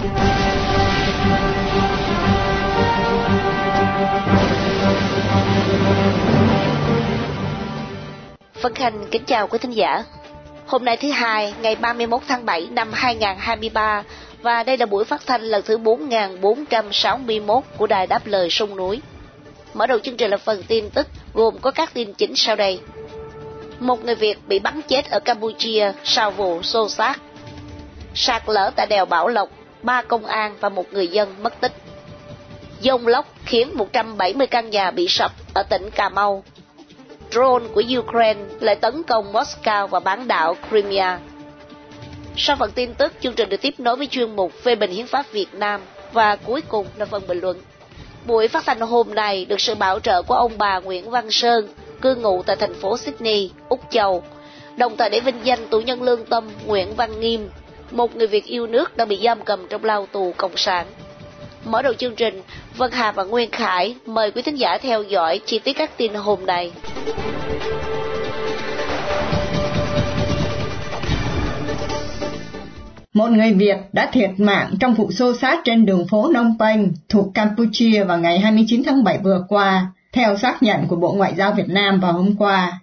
Vân Khanh kính chào quý thính giả. Hôm nay thứ hai, ngày 31 tháng 7 năm 2023 và đây là buổi phát thanh lần thứ 4461 của Đài Đáp Lời Sông Núi. Mở đầu chương trình là phần tin tức gồm có các tin chính sau đây. Một người Việt bị bắn chết ở Campuchia sau vụ xô xát. Sạt lở tại đèo Bảo Lộc, ba công an và một người dân mất tích. Dông lốc khiến 170 căn nhà bị sập ở tỉnh Cà Mau drone của Ukraine lại tấn công Moscow và bán đảo Crimea. Sau phần tin tức, chương trình được tiếp nối với chuyên mục phê bình hiến pháp Việt Nam và cuối cùng là phần bình luận. Buổi phát thanh hôm nay được sự bảo trợ của ông bà Nguyễn Văn Sơn, cư ngụ tại thành phố Sydney, Úc Châu, đồng thời để vinh danh tù nhân lương tâm Nguyễn Văn Nghiêm, một người Việt yêu nước đã bị giam cầm trong lao tù cộng sản. Mở đầu chương trình, Vân Hà và Nguyên Khải mời quý thính giả theo dõi chi tiết các tin hôm nay. Một người Việt đã thiệt mạng trong vụ xô xát trên đường phố nông Penh thuộc Campuchia vào ngày 29 tháng 7 vừa qua, theo xác nhận của Bộ Ngoại giao Việt Nam vào hôm qua.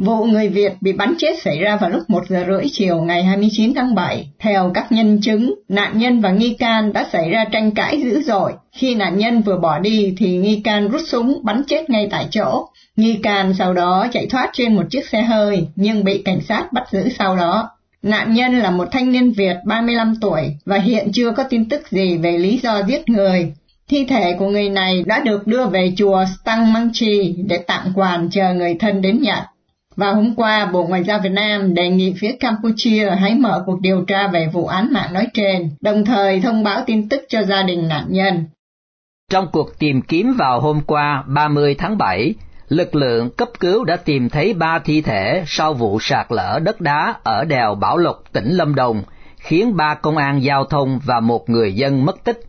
Vụ người Việt bị bắn chết xảy ra vào lúc 1 giờ rưỡi chiều ngày 29 tháng 7. Theo các nhân chứng, nạn nhân và nghi can đã xảy ra tranh cãi dữ dội. Khi nạn nhân vừa bỏ đi thì nghi can rút súng bắn chết ngay tại chỗ. Nghi can sau đó chạy thoát trên một chiếc xe hơi nhưng bị cảnh sát bắt giữ sau đó. Nạn nhân là một thanh niên Việt 35 tuổi và hiện chưa có tin tức gì về lý do giết người. Thi thể của người này đã được đưa về chùa Stang Mang Chi để tạm quản chờ người thân đến nhận. Và hôm qua, Bộ Ngoại giao Việt Nam đề nghị phía Campuchia hãy mở cuộc điều tra về vụ án mạng nói trên, đồng thời thông báo tin tức cho gia đình nạn nhân. Trong cuộc tìm kiếm vào hôm qua 30 tháng 7, lực lượng cấp cứu đã tìm thấy ba thi thể sau vụ sạt lở đất đá ở đèo Bảo Lộc, tỉnh Lâm Đồng, khiến ba công an giao thông và một người dân mất tích.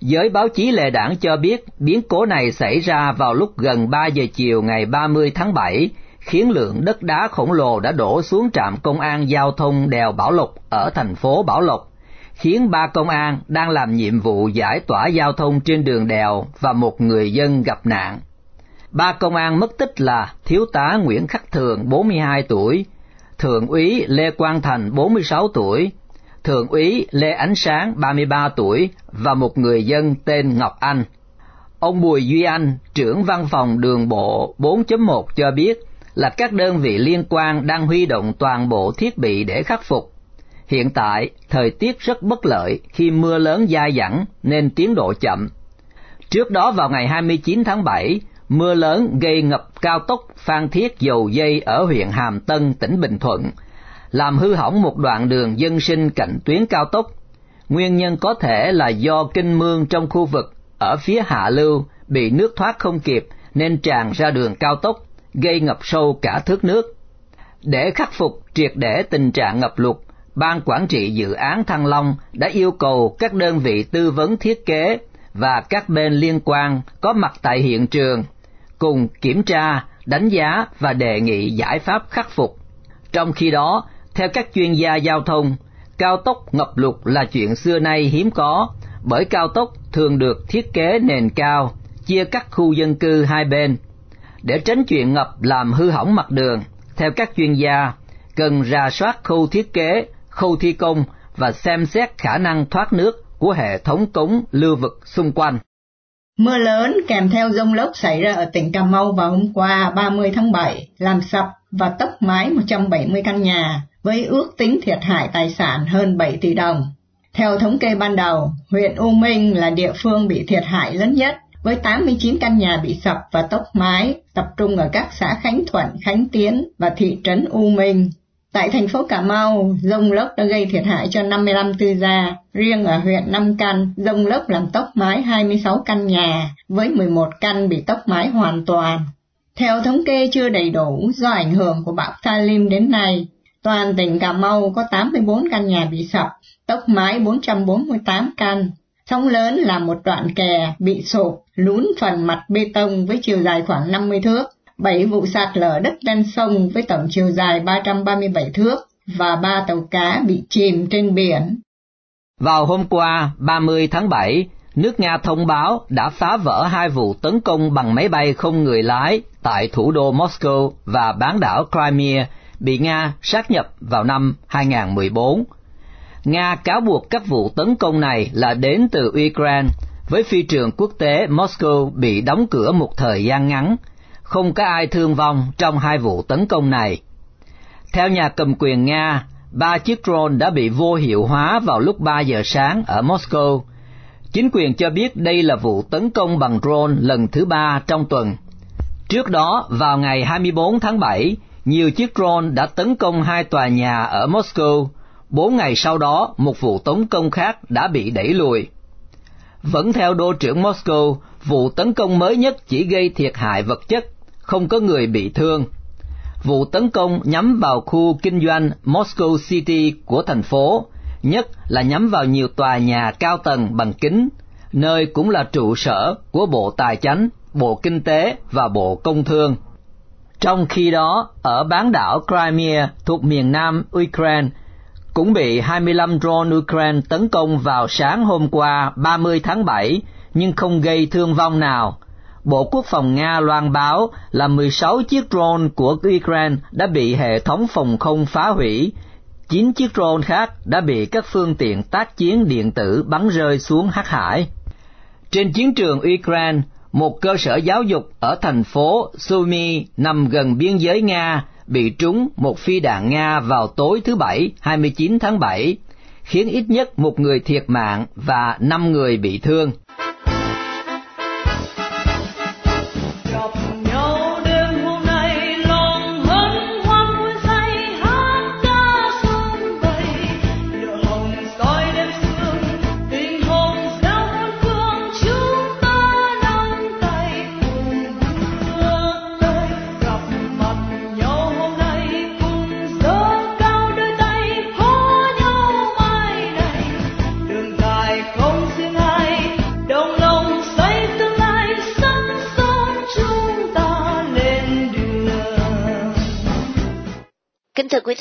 Giới báo chí lệ đảng cho biết biến cố này xảy ra vào lúc gần 3 giờ chiều ngày 30 tháng 7, khiến lượng đất đá khổng lồ đã đổ xuống trạm công an giao thông đèo Bảo Lộc ở thành phố Bảo Lộc, khiến ba công an đang làm nhiệm vụ giải tỏa giao thông trên đường đèo và một người dân gặp nạn. Ba công an mất tích là Thiếu tá Nguyễn Khắc Thường 42 tuổi, Thượng úy Lê Quang Thành 46 tuổi, Thượng úy Lê Ánh Sáng 33 tuổi và một người dân tên Ngọc Anh. Ông Bùi Duy Anh, trưởng văn phòng đường bộ 4.1 cho biết là các đơn vị liên quan đang huy động toàn bộ thiết bị để khắc phục. Hiện tại, thời tiết rất bất lợi khi mưa lớn dai dẳng nên tiến độ chậm. Trước đó vào ngày 29 tháng 7, mưa lớn gây ngập cao tốc Phan Thiết dầu dây ở huyện Hàm Tân, tỉnh Bình Thuận, làm hư hỏng một đoạn đường dân sinh cạnh tuyến cao tốc. Nguyên nhân có thể là do kinh mương trong khu vực ở phía hạ lưu bị nước thoát không kịp nên tràn ra đường cao tốc, gây ngập sâu cả thước nước. Để khắc phục triệt để tình trạng ngập lụt, Ban Quản trị Dự án Thăng Long đã yêu cầu các đơn vị tư vấn thiết kế và các bên liên quan có mặt tại hiện trường cùng kiểm tra, đánh giá và đề nghị giải pháp khắc phục. Trong khi đó, theo các chuyên gia giao thông, cao tốc ngập lụt là chuyện xưa nay hiếm có, bởi cao tốc thường được thiết kế nền cao, chia cắt khu dân cư hai bên. Để tránh chuyện ngập làm hư hỏng mặt đường, theo các chuyên gia, cần ra soát khâu thiết kế, khâu thi công và xem xét khả năng thoát nước của hệ thống cống lưu vực xung quanh. Mưa lớn kèm theo rông lốc xảy ra ở tỉnh Cà Mau vào hôm qua 30 tháng 7, làm sập và tốc mái 170 căn nhà, với ước tính thiệt hại tài sản hơn 7 tỷ đồng. Theo thống kê ban đầu, huyện U Minh là địa phương bị thiệt hại lớn nhất, với 89 căn nhà bị sập và tốc mái, tập trung ở các xã Khánh Thuận, Khánh Tiến và thị trấn U Minh. Tại thành phố Cà Mau, rông lốc đã gây thiệt hại cho 55 tư gia. Riêng ở huyện Nam Căn, rông lốc làm tốc mái 26 căn nhà, với 11 căn bị tốc mái hoàn toàn. Theo thống kê chưa đầy đủ do ảnh hưởng của bão Talim đến nay, toàn tỉnh Cà Mau có 84 căn nhà bị sập, tốc mái 448 căn. Sóng lớn là một đoạn kè bị sụp, lún phần mặt bê tông với chiều dài khoảng 50 thước. 7 vụ sạt lở đất ven sông với tổng chiều dài 337 thước và 3 tàu cá bị chìm trên biển. Vào hôm qua, 30 tháng 7, nước Nga thông báo đã phá vỡ hai vụ tấn công bằng máy bay không người lái tại thủ đô Moscow và bán đảo Crimea bị Nga sát nhập vào năm 2014. Nga cáo buộc các vụ tấn công này là đến từ Ukraine, với phi trường quốc tế Moscow bị đóng cửa một thời gian ngắn, không có ai thương vong trong hai vụ tấn công này. Theo nhà cầm quyền Nga, ba chiếc drone đã bị vô hiệu hóa vào lúc 3 giờ sáng ở Moscow. Chính quyền cho biết đây là vụ tấn công bằng drone lần thứ ba trong tuần. Trước đó, vào ngày 24 tháng 7, nhiều chiếc drone đã tấn công hai tòa nhà ở Moscow. Bốn ngày sau đó, một vụ tấn công khác đã bị đẩy lùi. Vẫn theo đô trưởng Moscow, vụ tấn công mới nhất chỉ gây thiệt hại vật chất, không có người bị thương. Vụ tấn công nhắm vào khu kinh doanh Moscow City của thành phố, nhất là nhắm vào nhiều tòa nhà cao tầng bằng kính, nơi cũng là trụ sở của Bộ Tài chánh, Bộ Kinh tế và Bộ Công Thương. Trong khi đó, ở bán đảo Crimea thuộc miền nam Ukraine, cũng bị 25 drone Ukraine tấn công vào sáng hôm qua 30 tháng 7, nhưng không gây thương vong nào. Bộ Quốc phòng Nga loan báo là 16 chiếc drone của Ukraine đã bị hệ thống phòng không phá hủy, 9 chiếc drone khác đã bị các phương tiện tác chiến điện tử bắn rơi xuống hắc hải. Trên chiến trường Ukraine, một cơ sở giáo dục ở thành phố Sumy nằm gần biên giới Nga bị trúng một phi đạn Nga vào tối thứ Bảy 29 tháng 7, khiến ít nhất một người thiệt mạng và năm người bị thương.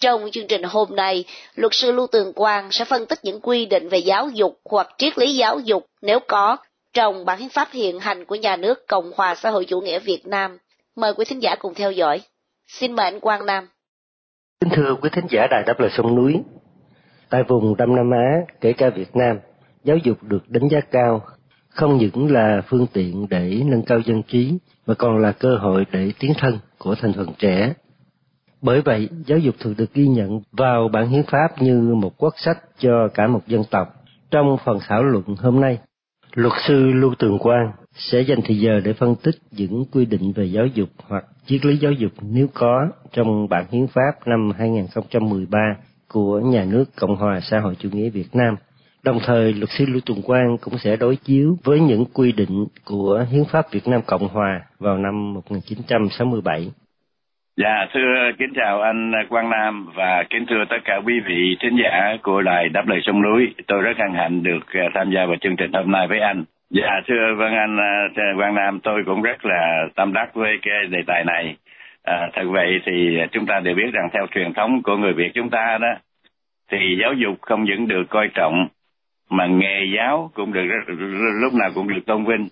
Trong chương trình hôm nay, luật sư Lưu Tường Quang sẽ phân tích những quy định về giáo dục hoặc triết lý giáo dục nếu có trong bản hiến pháp hiện hành của nhà nước Cộng hòa xã hội chủ nghĩa Việt Nam. Mời quý thính giả cùng theo dõi. Xin mời anh Quang Nam. Kính thưa quý thính giả Đài Đáp Lời Sông Núi, tại vùng Đông Nam Á, kể cả Việt Nam, giáo dục được đánh giá cao không những là phương tiện để nâng cao dân trí mà còn là cơ hội để tiến thân của thành phần trẻ bởi vậy, giáo dục thường được ghi nhận vào bản hiến pháp như một quốc sách cho cả một dân tộc. Trong phần thảo luận hôm nay, luật sư Lưu Tường Quang sẽ dành thời giờ để phân tích những quy định về giáo dục hoặc triết lý giáo dục nếu có trong bản hiến pháp năm 2013 của nhà nước Cộng hòa xã hội chủ nghĩa Việt Nam. Đồng thời, luật sư Lưu Tùng Quang cũng sẽ đối chiếu với những quy định của Hiến pháp Việt Nam Cộng hòa vào năm 1967. Dạ, thưa kính chào anh Quang Nam và kính thưa tất cả quý vị thính giả của đài Đáp Lời Sông Núi. Tôi rất hân hạnh được à, tham gia vào chương trình hôm nay với anh. Dạ, thưa vâng anh à, Quang Nam, tôi cũng rất là tâm đắc với cái đề tài này. À, thật vậy thì chúng ta đều biết rằng theo truyền thống của người Việt chúng ta đó, thì giáo dục không những được coi trọng mà nghề giáo cũng được lúc nào cũng được tôn vinh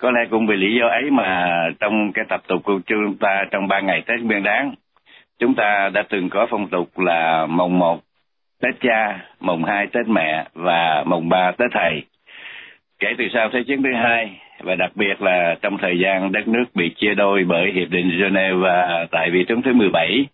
có lẽ cũng vì lý do ấy mà trong cái tập tục của chúng ta trong ba ngày Tết Nguyên Đán chúng ta đã từng có phong tục là mồng một Tết cha, mùng 2 Tết mẹ và mùng 3 Tết thầy. Kể từ sau Thế chiến thứ hai và đặc biệt là trong thời gian đất nước bị chia đôi bởi Hiệp định Geneva tại vị tướng thứ 17,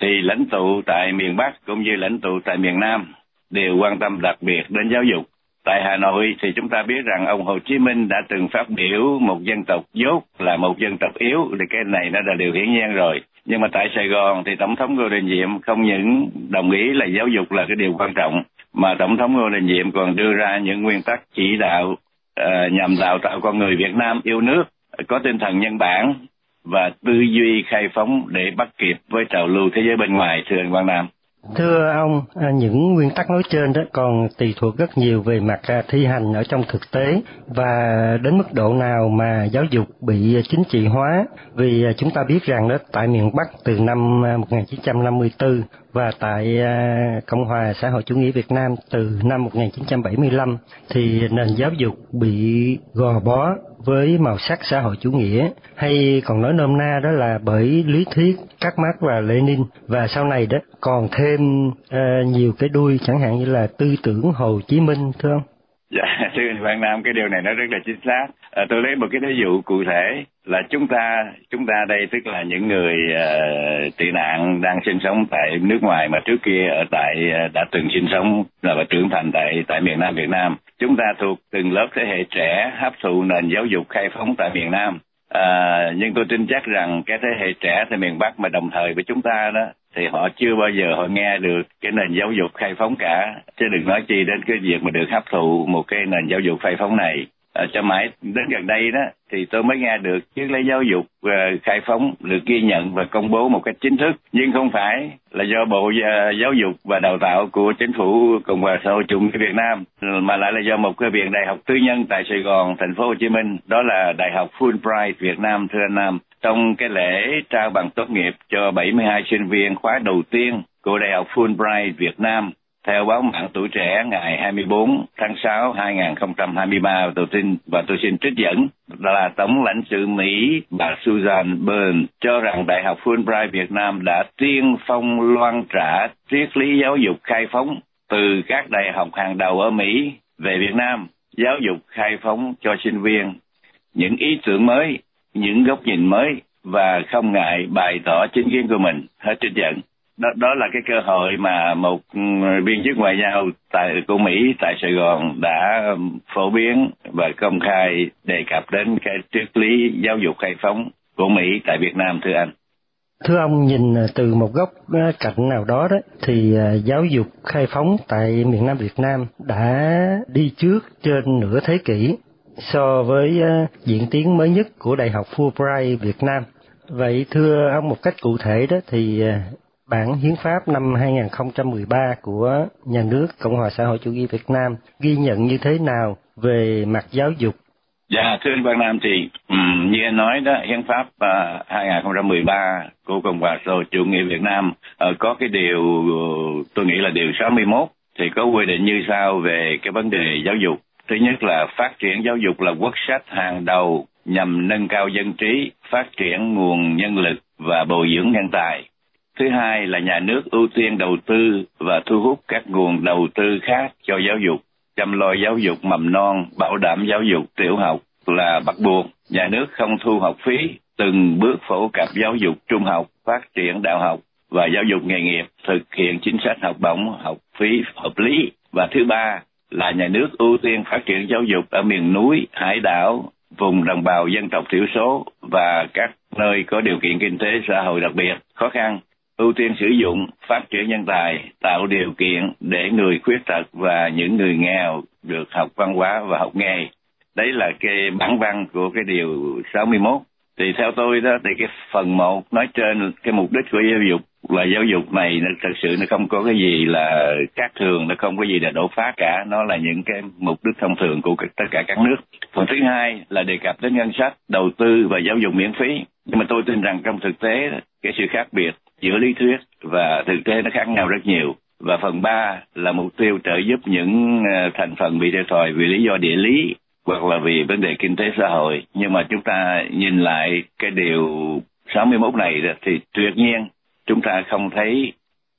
thì lãnh tụ tại miền Bắc cũng như lãnh tụ tại miền Nam đều quan tâm đặc biệt đến giáo dục. Tại Hà Nội thì chúng ta biết rằng ông Hồ Chí Minh đã từng phát biểu một dân tộc dốt là một dân tộc yếu, thì cái này nó là điều hiển nhiên rồi. Nhưng mà tại Sài Gòn thì Tổng thống Ngô Đình Diệm không những đồng ý là giáo dục là cái điều quan trọng, mà Tổng thống Ngô Đình Diệm còn đưa ra những nguyên tắc chỉ đạo uh, nhằm đào tạo con người Việt Nam yêu nước, có tinh thần nhân bản và tư duy khai phóng để bắt kịp với trào lưu thế giới bên ngoài, thưa anh Quang Nam. Thưa ông, à, những nguyên tắc nói trên đó còn tùy thuộc rất nhiều về mặt à, thi hành ở trong thực tế và đến mức độ nào mà giáo dục bị chính trị hóa. Vì à, chúng ta biết rằng đó tại miền Bắc từ năm 1954 và tại à, Cộng hòa xã hội chủ nghĩa Việt Nam từ năm 1975 thì nền giáo dục bị gò bó với màu sắc xã hội chủ nghĩa. Hay còn nói nôm na đó là bởi lý thuyết các Marx và Lenin. Và sau này đó còn thêm uh, nhiều cái đuôi chẳng hạn như là tư tưởng Hồ Chí Minh thưa ông. Dạ, thưa anh Quang Nam, cái điều này nó rất là chính xác. À, tôi lấy một cái ví dụ cụ thể là chúng ta, chúng ta đây tức là những người uh, tị nạn đang sinh sống tại nước ngoài mà trước kia ở tại uh, đã từng sinh sống và trưởng thành tại tại miền Nam Việt Nam. Chúng ta thuộc từng lớp thế hệ trẻ hấp thụ nền giáo dục khai phóng tại miền Nam. À, nhưng tôi tin chắc rằng cái thế hệ trẻ tại miền Bắc mà đồng thời với chúng ta đó thì họ chưa bao giờ họ nghe được cái nền giáo dục khai phóng cả. Chứ đừng nói chi đến cái việc mà được hấp thụ một cái nền giáo dục khai phóng này. À, cho mãi đến gần đây đó thì tôi mới nghe được chiếc lấy giáo dục uh, khai phóng được ghi nhận và công bố một cách chính thức. Nhưng không phải là do bộ uh, giáo dục và đào tạo của chính phủ cộng hòa xã hội chủ nghĩa việt nam mà lại là do một cái viện đại học tư nhân tại sài gòn thành phố hồ chí minh. Đó là đại học fulbright việt nam thưa anh nam trong cái lễ trao bằng tốt nghiệp cho 72 sinh viên khóa đầu tiên của Đại học Fulbright Việt Nam, theo báo mạng tuổi trẻ ngày 24 tháng 6 2023 tôi tin và tôi xin trích dẫn là tổng lãnh sự Mỹ bà Susan Burn cho rằng Đại học Fulbright Việt Nam đã tiên phong loan trả triết lý giáo dục khai phóng từ các đại học hàng đầu ở Mỹ về Việt Nam, giáo dục khai phóng cho sinh viên. Những ý tưởng mới những góc nhìn mới và không ngại bày tỏ chính kiến của mình. Hết trên trận đó đó là cái cơ hội mà một biên viên chức ngoại giao tại, của Mỹ tại Sài Gòn đã ừ, phổ biến và công khai đề cập đến cái triết lý giáo dục khai phóng của Mỹ tại Việt Nam, thưa anh. Thưa ông, nhìn từ một góc ờ, cạnh nào đó đó, thì ờ, giáo dục khai phóng tại miền Nam Việt Nam đã đi trước trên nửa thế kỷ so với ờ, diễn tiến mới nhất của Đại học Fulbright Việt Nam. Vậy thưa ông một cách cụ thể đó thì ờ, bản hiến pháp năm 2013 của nhà nước Cộng hòa xã hội chủ nghĩa Việt Nam ghi nhận như thế nào về mặt giáo dục? Dạ thưa anh Quang Nam thì um, như anh nói đó hiến pháp ờ, uh, 2013 của Cộng hòa xã hội chủ nghĩa Việt Nam uh, có cái điều uh, tôi nghĩ là điều 61 thì có quy định như sau về cái vấn đề giáo dục Thứ nhất là phát triển giáo dục là quốc sách hàng đầu nhằm nâng cao dân trí, phát triển nguồn nhân lực và bồi dưỡng nhân tài. Thứ hai là nhà nước ưu tiên đầu tư và thu hút các nguồn đầu tư khác cho giáo dục, chăm lo giáo dục mầm non, bảo đảm giáo dục tiểu học là bắt buộc. Nhà nước không thu học phí, từng bước phổ cập giáo dục trung học, phát triển đạo học và giáo dục nghề nghiệp, thực hiện chính sách học bổng, học phí hợp lý. Và thứ ba là nhà nước ưu tiên phát triển giáo dục ở miền núi, hải đảo, vùng đồng bào dân tộc thiểu số và các nơi có điều kiện kinh tế xã hội đặc biệt khó khăn ưu tiên sử dụng phát triển nhân tài tạo điều kiện để người khuyết tật và những người nghèo được học văn hóa và học nghề. Đấy là cái bản văn của cái điều 61 thì theo tôi đó thì cái phần một nói trên cái mục đích của giáo dục là giáo dục này nó thật sự nó không có cái gì là khác thường, nó không có gì là đột phá cả. Nó là những cái mục đích thông thường của tất cả các nước. Phần thứ hai là đề cập đến ngân sách, đầu tư và giáo dục miễn phí. Nhưng mà tôi tin rằng trong thực tế, cái sự khác biệt giữa lý thuyết và thực tế nó khác nhau rất nhiều. Và phần ba là mục tiêu trợ giúp những ờ, thành phần bị thiệt thòi vì lý do địa lý hoặc là vì vấn đề kinh tế xã hội. Nhưng mà chúng ta nhìn lại cái điều 61 này thì tuyệt nhiên chúng ta không thấy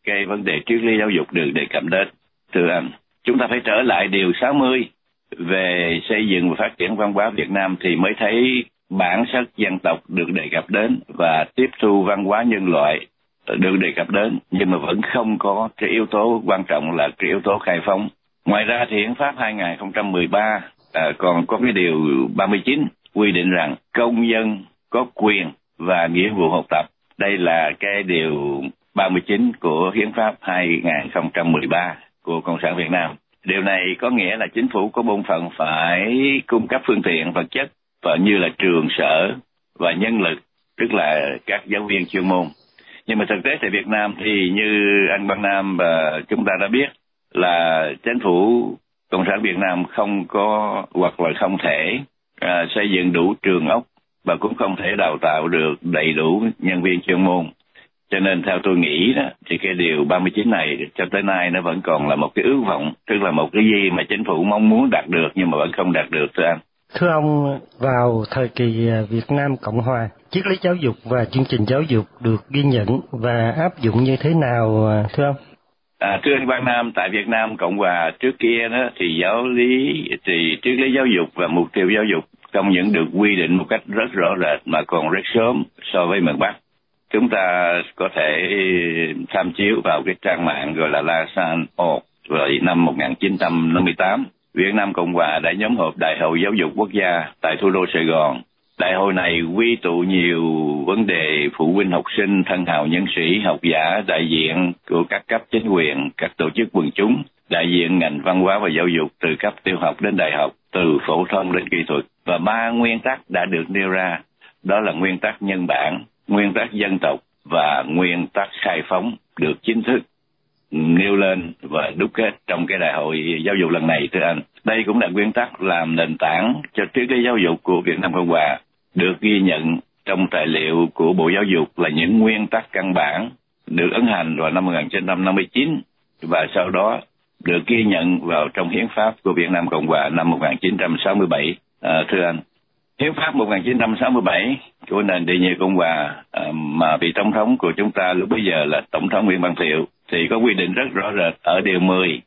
cái vấn đề triết lý giáo dục được đề cập đến. Thưa anh, chúng ta phải trở lại điều 60 về xây dựng và phát triển văn hóa Việt Nam thì mới thấy bản sắc dân tộc được đề cập đến và tiếp thu văn hóa nhân loại được đề cập đến nhưng mà vẫn không có cái yếu tố quan trọng là cái yếu tố khai phóng. Ngoài ra thì hiến pháp 2013 à, còn có cái điều 39 quy định rằng công dân có quyền và nghĩa vụ học tập. Đây là cái điều 39 của hiến pháp 2013 của Cộng sản Việt Nam. Điều này có nghĩa là chính phủ có bổn phận phải cung cấp phương tiện vật chất và như là trường sở và nhân lực, tức là các giáo viên chuyên môn. Nhưng mà thực tế tại Việt Nam thì như anh Văn Nam và chúng ta đã biết là chính phủ Cộng sản Việt Nam không có hoặc là không thể à, xây dựng đủ trường ốc và cũng không thể đào tạo được đầy đủ nhân viên chuyên môn. Cho nên theo tôi nghĩ đó thì cái điều 39 này cho tới nay nó vẫn còn là một cái ước vọng tức là một cái gì mà chính phủ mong muốn đạt được nhưng mà vẫn không đạt được thưa anh. Thưa ông vào thời kỳ à, Việt Nam Cộng Hòa triết lý giáo dục và chương trình giáo dục được ghi nhận và áp dụng như thế nào à, thưa ông? À, thưa anh Quang Nam, tại Việt Nam Cộng Hòa trước kia đó thì giáo lý thì triết lý giáo dục và mục tiêu giáo dục trong những được quy định một cách rất rõ rệt mà còn rất sớm so với miền Bắc chúng ta có thể tham chiếu vào cái trang mạng gọi là Lasan.org rồi năm 1958 Việt Nam Cộng Hòa đã nhóm họp Đại hội Giáo dục Quốc gia tại thủ đô Sài Gòn. Đại hội này quy tụ nhiều vấn đề phụ huynh học sinh, thân hào nhân sĩ, học giả, đại diện của các cấp chính quyền, các tổ chức quần chúng, đại diện ngành văn hóa và giáo dục từ cấp tiểu học đến đại học, từ phổ thông đến kỹ thuật. Và ba nguyên tắc đã được nêu ra, đó là nguyên tắc nhân bản, nguyên tắc dân tộc và nguyên tắc khai phóng được chính thức nêu lên và đúc kết trong cái đại hội giáo dục lần này thưa anh. Đây cũng là nguyên tắc làm nền tảng cho triết lý giáo dục của Việt Nam Cộng Hòa được ghi nhận trong tài liệu của Bộ Giáo dục là những nguyên tắc căn bản được ấn hành vào năm 1959 và sau đó được ghi nhận vào trong hiến pháp của Việt Nam Cộng Hòa năm 1967 à, thưa anh. Hiến pháp 1967 của nền địa nhị Cộng hòa à, mà vị tổng thống của chúng ta lúc bây giờ là tổng thống Nguyễn Văn Thiệu thì có quy định rất rõ rệt ở điều 10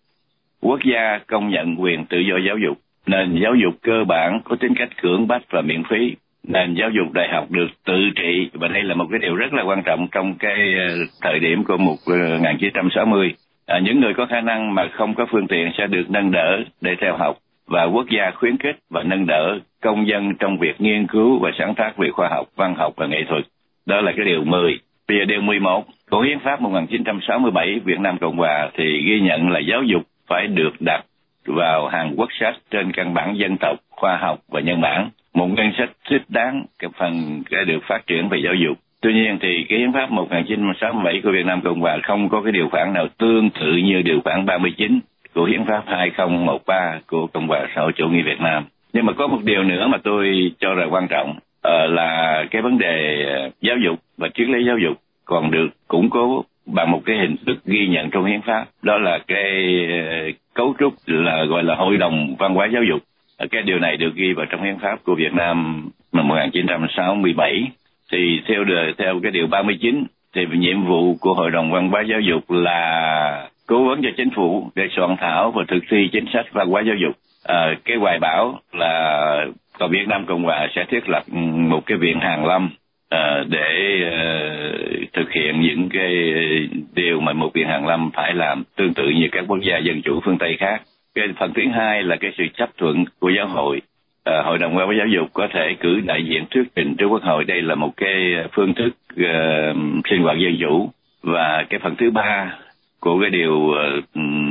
quốc gia công nhận quyền tự do giáo dục. Nền giáo dục cơ bản có tính cách cưỡng bách và miễn phí. Nền giáo dục đại học được tự trị và đây là một cái điều rất là quan trọng trong cái ờ, thời điểm của 1960 à, những người có khả năng mà không có phương tiện sẽ được nâng đỡ để theo học và quốc gia khuyến khích và nâng đỡ công dân trong việc nghiên cứu và sáng tác về khoa học, văn học và nghệ thuật. Đó là cái điều 10. Bây giờ điều 11 của Hiến pháp 1967 Việt Nam Cộng Hòa thì ghi nhận là giáo dục phải được đặt vào hàng quốc sách trên căn bản dân tộc, khoa học và nhân bản. Một ngân sách thích đáng cái phần cái được phát triển về giáo dục. Tuy nhiên thì cái hiến pháp 1967 của Việt Nam Cộng Hòa không có cái điều khoản nào tương tự như điều khoản 39 của hiến pháp 2013 của Cộng hòa xã hội chủ nghĩa Việt Nam. Nhưng mà có một điều nữa mà tôi cho là quan trọng uh, là cái vấn đề ờ, giáo dục và triết lý giáo dục còn được củng cố bằng một cái hình thức ghi nhận trong hiến pháp. Đó là cái ờ, cấu trúc là gọi là hội đồng văn hóa giáo dục. Cái điều này được ghi vào trong hiến pháp của Việt Nam năm 1967 thì theo theo cái điều 39 thì nhiệm vụ của hội đồng văn hóa giáo dục là cố vấn cho chính phủ để soạn thảo và thực thi chính sách văn hóa giáo dục. À, cái hoài bảo là còn Việt Nam Cộng Hòa sẽ thiết lập ừ, một cái viện hàng lâm à, để à, thực hiện những cái điều mà một viện hàng lâm phải làm tương tự như các quốc gia dân chủ phương Tây khác. Cái phần thứ hai là cái sự chấp thuận của giáo hội. À, hội đồng văn hóa giáo dục có thể cử đại diện thuyết trình trước quốc hội. Đây là một cái phương thức uh, sinh hoạt dân chủ. Và cái phần thứ ba của cái điều ờ,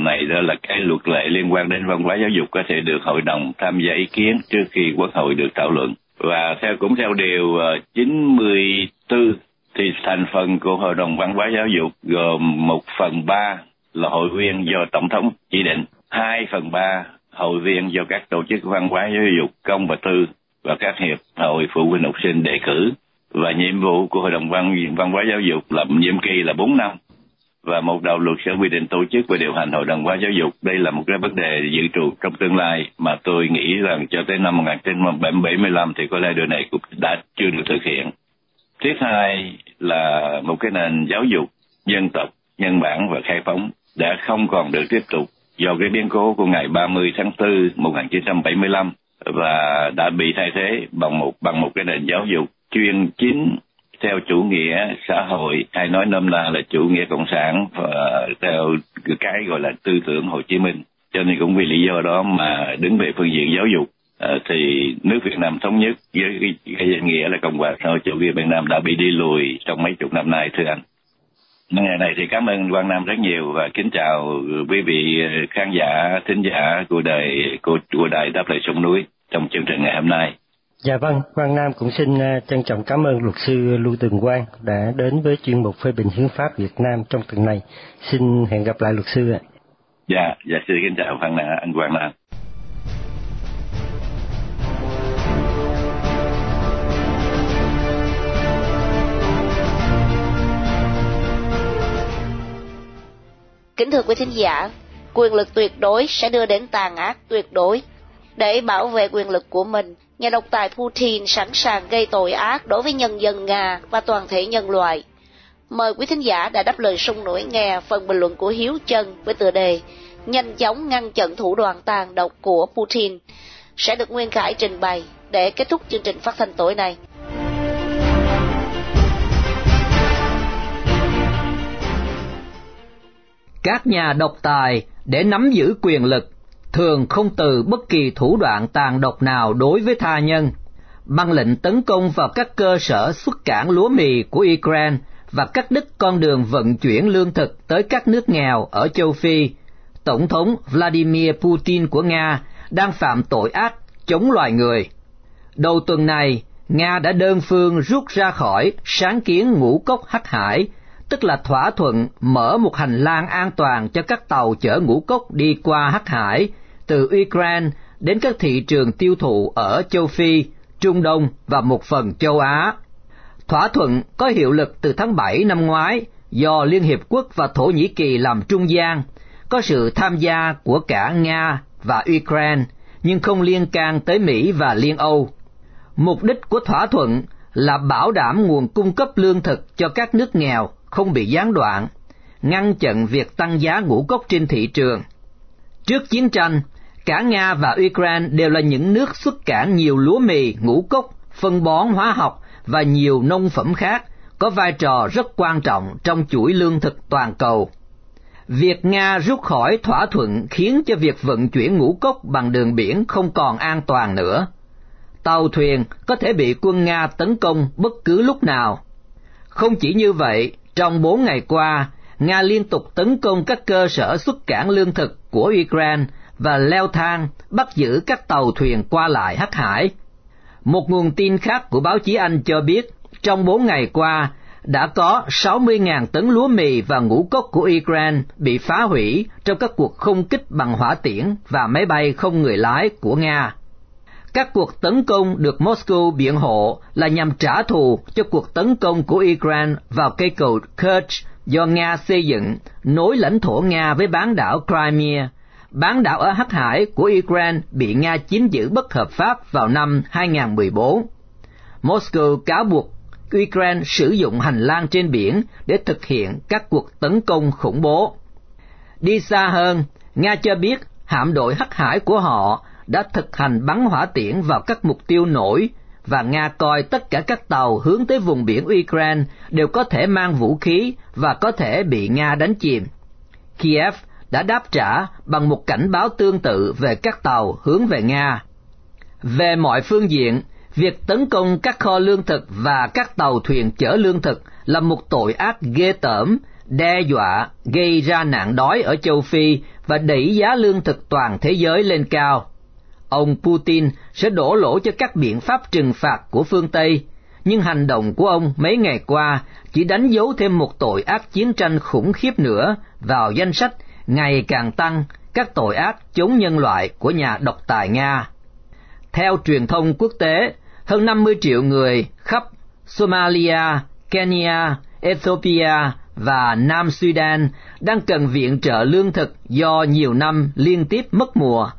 này đó là cái luật lệ liên quan đến văn hóa giáo dục có thể được hội đồng tham gia ý kiến trước khi quốc hội được thảo luận. Và theo, cũng theo điều ờ, 94 thì thành phần của hội đồng văn hóa giáo dục gồm một phần ba là hội viên do tổng thống chỉ định, hai phần ba hội viên do các tổ chức văn hóa giáo dục, công và tư và các hiệp hội phụ huynh học sinh đề cử. Và nhiệm vụ của hội đồng văn văn hóa giáo dục là, nhiệm kỳ là 4 năm và một đạo luật sẽ quy định tổ chức và điều hành hội đồng hóa giáo dục. Đây là một cái vấn đề dự trù trong tương lai mà tôi nghĩ rằng cho tới năm 1975 thì có lẽ điều này cũng đã chưa được thực hiện. Thứ hai là một cái nền giáo dục dân tộc, nhân bản và khai phóng đã không còn được tiếp tục do cái biến cố của ngày 30 tháng 4 1975 và đã bị thay thế bằng một bằng một cái nền giáo dục chuyên chính theo chủ nghĩa xã hội hay nói nôm na là chủ nghĩa cộng sản và theo cái gọi là tư tưởng Hồ Chí Minh cho nên cũng vì lý do đó mà đứng về phương diện giáo dục à, thì nước Việt Nam thống nhất với cái, cái danh nghĩa là Cộng hòa xã hội chủ nghĩa Việt Nam đã bị đi lùi trong mấy chục năm nay thưa anh. Ngày này thì cảm ơn Quang Nam rất nhiều và kính chào quý vị khán giả, thính giả của đài của, của đài đáp lời sông núi trong chương trình ngày hôm nay. Dạ vâng, Quang Nam cũng xin à, trân trọng cảm ơn luật sư Lưu Tường Quang đã đến với chuyên mục phê bình hiến pháp Việt Nam trong tuần này. Xin hẹn gặp lại luật sư ạ. Dạ, dạ xin kính chào Phan anh Quang Nam. Kính thưa quý thính giả, quyền lực tuyệt đối sẽ đưa đến tàn ác tuyệt đối. Để bảo vệ quyền lực của mình, nhà độc tài Putin sẵn sàng gây tội ác đối với nhân dân Nga và toàn thể nhân loại. Mời quý thính giả đã đáp lời sung nổi nghe phần bình luận của Hiếu Trân với tựa đề Nhanh chóng ngăn chặn thủ đoạn tàn độc của Putin sẽ được Nguyên Khải trình bày để kết thúc chương trình phát thanh tối nay. Các nhà độc tài để nắm giữ quyền lực thường không từ bất kỳ thủ đoạn tàn độc nào đối với tha nhân. Băng lệnh tấn công vào các cơ sở xuất cảng lúa mì của Ukraine và cắt đứt con đường vận chuyển lương thực tới các nước nghèo ở châu Phi, Tổng thống Vladimir Putin của Nga đang phạm tội ác chống loài người. Đầu tuần này, Nga đã đơn phương rút ra khỏi sáng kiến ngũ cốc hắc hải, tức là thỏa thuận mở một hành lang an toàn cho các tàu chở ngũ cốc đi qua hắc hải từ Ukraine đến các thị trường tiêu thụ ở châu Phi, Trung Đông và một phần châu Á. Thỏa thuận có hiệu lực từ tháng 7 năm ngoái do Liên Hiệp Quốc và Thổ Nhĩ Kỳ làm trung gian, có sự tham gia của cả Nga và Ukraine, nhưng không liên can tới Mỹ và Liên Âu. Mục đích của thỏa thuận là bảo đảm nguồn cung cấp lương thực cho các nước nghèo không bị gián đoạn, ngăn chặn việc tăng giá ngũ cốc trên thị trường. Trước chiến tranh, cả Nga và Ukraine đều là những nước xuất cảng nhiều lúa mì, ngũ cốc, phân bón hóa học và nhiều nông phẩm khác có vai trò rất quan trọng trong chuỗi lương thực toàn cầu. Việc Nga rút khỏi thỏa thuận khiến cho việc vận chuyển ngũ cốc bằng đường biển không còn an toàn nữa. Tàu thuyền có thể bị quân Nga tấn công bất cứ lúc nào. Không chỉ như vậy, trong bốn ngày qua, Nga liên tục tấn công các cơ sở xuất cảng lương thực của Ukraine và leo thang bắt giữ các tàu thuyền qua lại hắc hải. Một nguồn tin khác của báo chí Anh cho biết, trong bốn ngày qua, đã có 60.000 tấn lúa mì và ngũ cốc của Ukraine bị phá hủy trong các cuộc không kích bằng hỏa tiễn và máy bay không người lái của Nga. Các cuộc tấn công được Moscow biện hộ là nhằm trả thù cho cuộc tấn công của Ukraine vào cây cầu Kerch do Nga xây dựng nối lãnh thổ Nga với bán đảo Crimea. Bán đảo ở Hắc Hải của Ukraine bị Nga chiếm giữ bất hợp pháp vào năm 2014. Moscow cáo buộc Ukraine sử dụng hành lang trên biển để thực hiện các cuộc tấn công khủng bố. Đi xa hơn, Nga cho biết hạm đội Hắc Hải của họ đã thực hành bắn hỏa tiễn vào các mục tiêu nổi và Nga coi tất cả các tàu hướng tới vùng biển Ukraine đều có thể mang vũ khí và có thể bị Nga đánh chìm. Kiev đã đáp trả bằng một cảnh báo tương tự về các tàu hướng về Nga. Về mọi phương diện, việc tấn công các kho lương thực và các tàu thuyền chở lương thực là một tội ác ghê tởm, đe dọa, gây ra nạn đói ở châu Phi và đẩy giá lương thực toàn thế giới lên cao ông Putin sẽ đổ lỗi cho các biện pháp trừng phạt của phương Tây, nhưng hành động của ông mấy ngày qua chỉ đánh dấu thêm một tội ác chiến tranh khủng khiếp nữa vào danh sách ngày càng tăng các tội ác chống nhân loại của nhà độc tài Nga. Theo truyền thông quốc tế, hơn 50 triệu người khắp Somalia, Kenya, Ethiopia và Nam Sudan đang cần viện trợ lương thực do nhiều năm liên tiếp mất mùa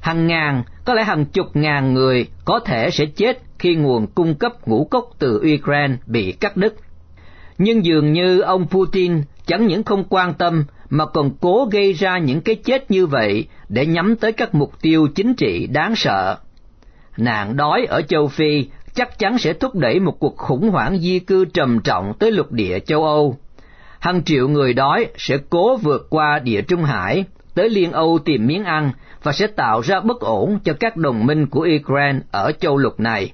hàng ngàn, có lẽ hàng chục ngàn người có thể sẽ chết khi nguồn cung cấp ngũ cốc từ Ukraine bị cắt đứt. Nhưng dường như ông Putin chẳng những không quan tâm, mà còn cố gây ra những cái chết như vậy để nhắm tới các mục tiêu chính trị đáng sợ. Nạn đói ở châu Phi chắc chắn sẽ thúc đẩy một cuộc khủng hoảng di cư trầm trọng tới lục địa châu Âu. Hàng triệu người đói sẽ cố vượt qua địa Trung Hải, tới Liên Âu tìm miếng ăn và sẽ tạo ra bất ổn cho các đồng minh của Ukraine ở châu lục này.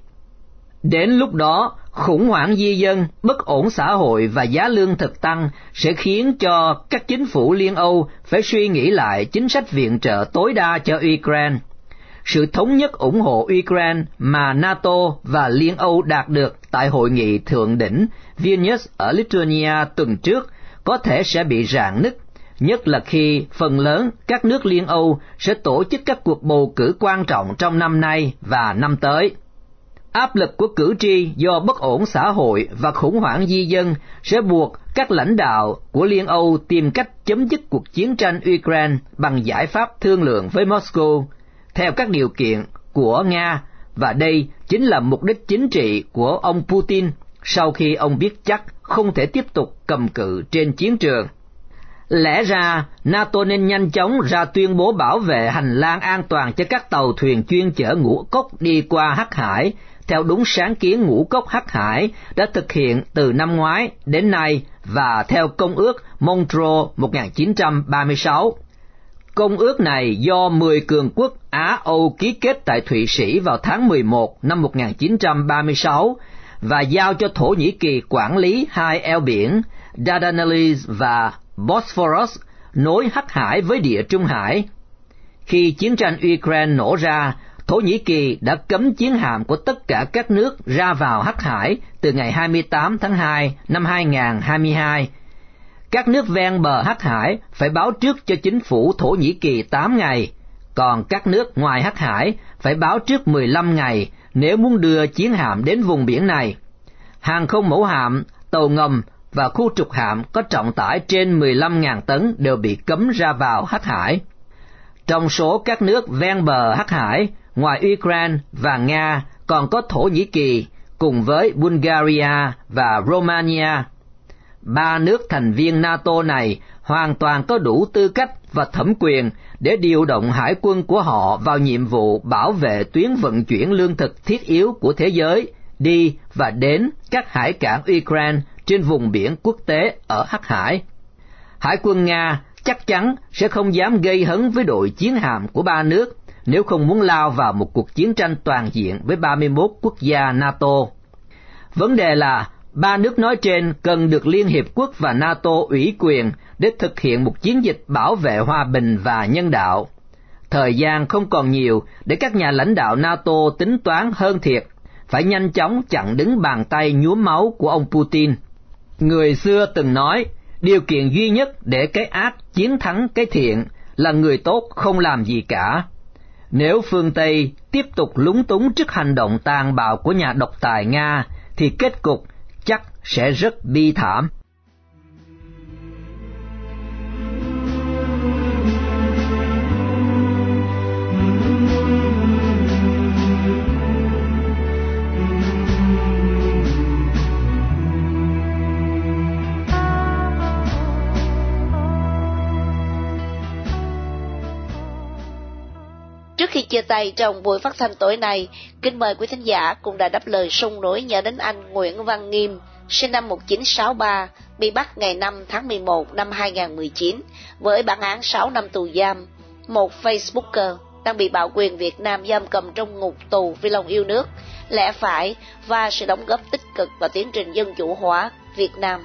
Đến lúc đó, khủng hoảng di dân, bất ổn xã hội và giá lương thực tăng sẽ khiến cho các chính phủ Liên Âu phải suy nghĩ lại chính sách viện trợ tối đa cho Ukraine. Sự thống nhất ủng hộ Ukraine mà NATO và Liên Âu đạt được tại hội nghị thượng đỉnh Vilnius ở Lithuania tuần trước có thể sẽ bị rạn nứt, nhất là khi phần lớn các nước Liên Âu sẽ tổ chức các cuộc bầu cử quan trọng trong năm nay và năm tới. Áp lực của cử tri do bất ổn xã hội và khủng hoảng di dân sẽ buộc các lãnh đạo của Liên Âu tìm cách chấm dứt cuộc chiến tranh Ukraine bằng giải pháp thương lượng với Moscow theo các điều kiện của Nga và đây chính là mục đích chính trị của ông Putin sau khi ông biết chắc không thể tiếp tục cầm cự trên chiến trường. Lẽ ra, NATO nên nhanh chóng ra tuyên bố bảo vệ hành lang an toàn cho các tàu thuyền chuyên chở ngũ cốc đi qua Hắc Hải theo đúng sáng kiến ngũ cốc Hắc Hải đã thực hiện từ năm ngoái đến nay và theo Công ước Montreux 1936. Công ước này do 10 cường quốc Á-Âu ký kết tại Thụy Sĩ vào tháng 11 năm 1936 và giao cho Thổ Nhĩ Kỳ quản lý hai eo biển Dardanelles và Bosphorus nối Hắc Hải với Địa Trung Hải. Khi chiến tranh Ukraine nổ ra, Thổ Nhĩ Kỳ đã cấm chiến hạm của tất cả các nước ra vào Hắc Hải từ ngày 28 tháng 2 năm 2022. Các nước ven bờ Hắc Hải phải báo trước cho chính phủ Thổ Nhĩ Kỳ 8 ngày, còn các nước ngoài Hắc Hải phải báo trước 15 ngày nếu muốn đưa chiến hạm đến vùng biển này. Hàng không mẫu hạm, tàu ngầm và khu trục hạm có trọng tải trên 15.000 tấn đều bị cấm ra vào Hắc Hải. Trong số các nước ven bờ Hắc Hải, ngoài Ukraine và Nga, còn có Thổ Nhĩ Kỳ cùng với Bulgaria và Romania. Ba nước thành viên NATO này hoàn toàn có đủ tư cách và thẩm quyền để điều động hải quân của họ vào nhiệm vụ bảo vệ tuyến vận chuyển lương thực thiết yếu của thế giới, đi và đến các hải cảng Ukraine trên vùng biển quốc tế ở Hắc Hải. Hải quân Nga chắc chắn sẽ không dám gây hấn với đội chiến hạm của ba nước nếu không muốn lao vào một cuộc chiến tranh toàn diện với 31 quốc gia NATO. Vấn đề là ba nước nói trên cần được Liên Hiệp Quốc và NATO ủy quyền để thực hiện một chiến dịch bảo vệ hòa bình và nhân đạo. Thời gian không còn nhiều để các nhà lãnh đạo NATO tính toán hơn thiệt, phải nhanh chóng chặn đứng bàn tay nhuốm máu của ông Putin. Người xưa từng nói, điều kiện duy nhất để cái ác chiến thắng cái thiện là người tốt không làm gì cả. Nếu phương Tây tiếp tục lúng túng trước hành động tàn bạo của nhà độc tài Nga, thì kết cục chắc sẽ rất bi thảm. Chia tay trong buổi phát thanh tối nay, kính mời quý thính giả cùng đã đáp lời sung nổi nhớ đến anh Nguyễn Văn Nghiêm, sinh năm 1963, bị bắt ngày 5 tháng 11 năm 2019 với bản án 6 năm tù giam. Một Facebooker đang bị bạo quyền Việt Nam giam cầm trong ngục tù vì lòng yêu nước, lẽ phải và sự đóng góp tích cực vào tiến trình dân chủ hóa Việt Nam.